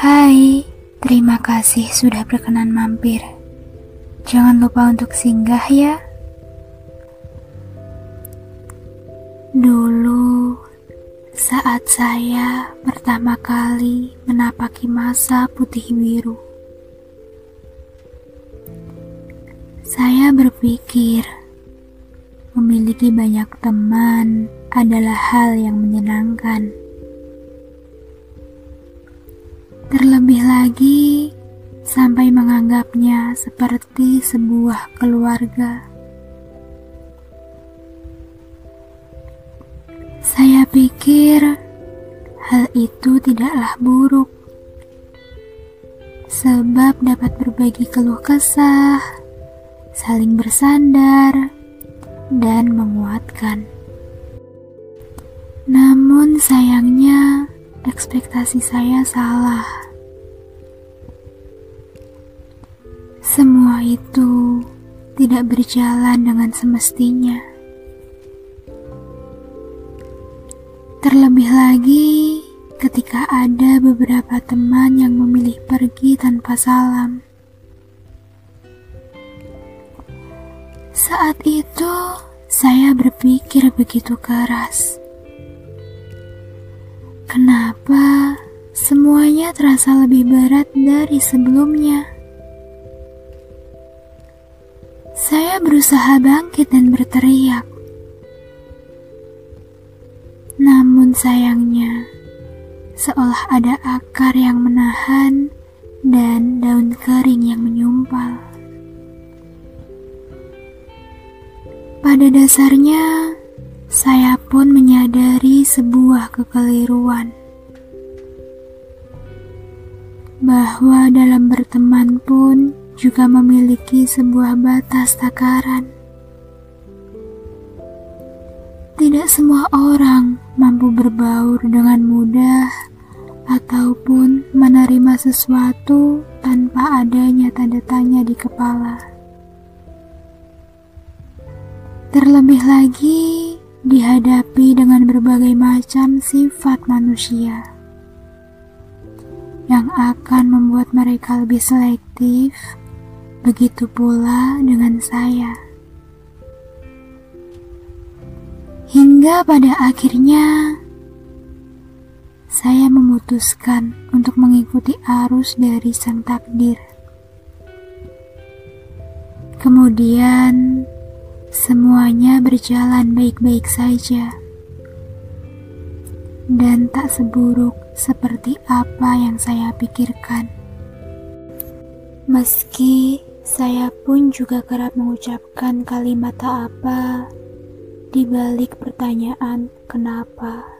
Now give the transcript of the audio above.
Hai, terima kasih sudah berkenan mampir. Jangan lupa untuk singgah ya. Dulu, saat saya pertama kali menapaki masa putih biru, saya berpikir memiliki banyak teman adalah hal yang menyenangkan. Terlebih lagi, sampai menganggapnya seperti sebuah keluarga. Saya pikir hal itu tidaklah buruk, sebab dapat berbagi keluh kesah, saling bersandar, dan menguatkan. Namun, sayangnya ekspektasi saya salah. Semua itu tidak berjalan dengan semestinya. Terlebih lagi ketika ada beberapa teman yang memilih pergi tanpa salam. Saat itu, saya berpikir begitu keras. Kenapa semuanya terasa lebih berat dari sebelumnya? Saya berusaha bangkit dan berteriak. Namun sayangnya, seolah ada akar yang menahan dan daun kering yang menyumpal. Pada dasarnya, saya pun menyadari sebuah kekeliruan bahwa dalam berteman pun juga memiliki sebuah batas takaran. Tidak semua orang mampu berbaur dengan mudah ataupun menerima sesuatu tanpa adanya tanda tanya di kepala. Terlebih lagi, dihadapi dengan berbagai macam sifat manusia yang akan membuat mereka lebih selektif. Begitu pula dengan saya, hingga pada akhirnya saya memutuskan untuk mengikuti arus dari sang takdir. Kemudian, Semuanya berjalan baik-baik saja, dan tak seburuk seperti apa yang saya pikirkan. Meski saya pun juga kerap mengucapkan kalimat apa di balik pertanyaan "kenapa".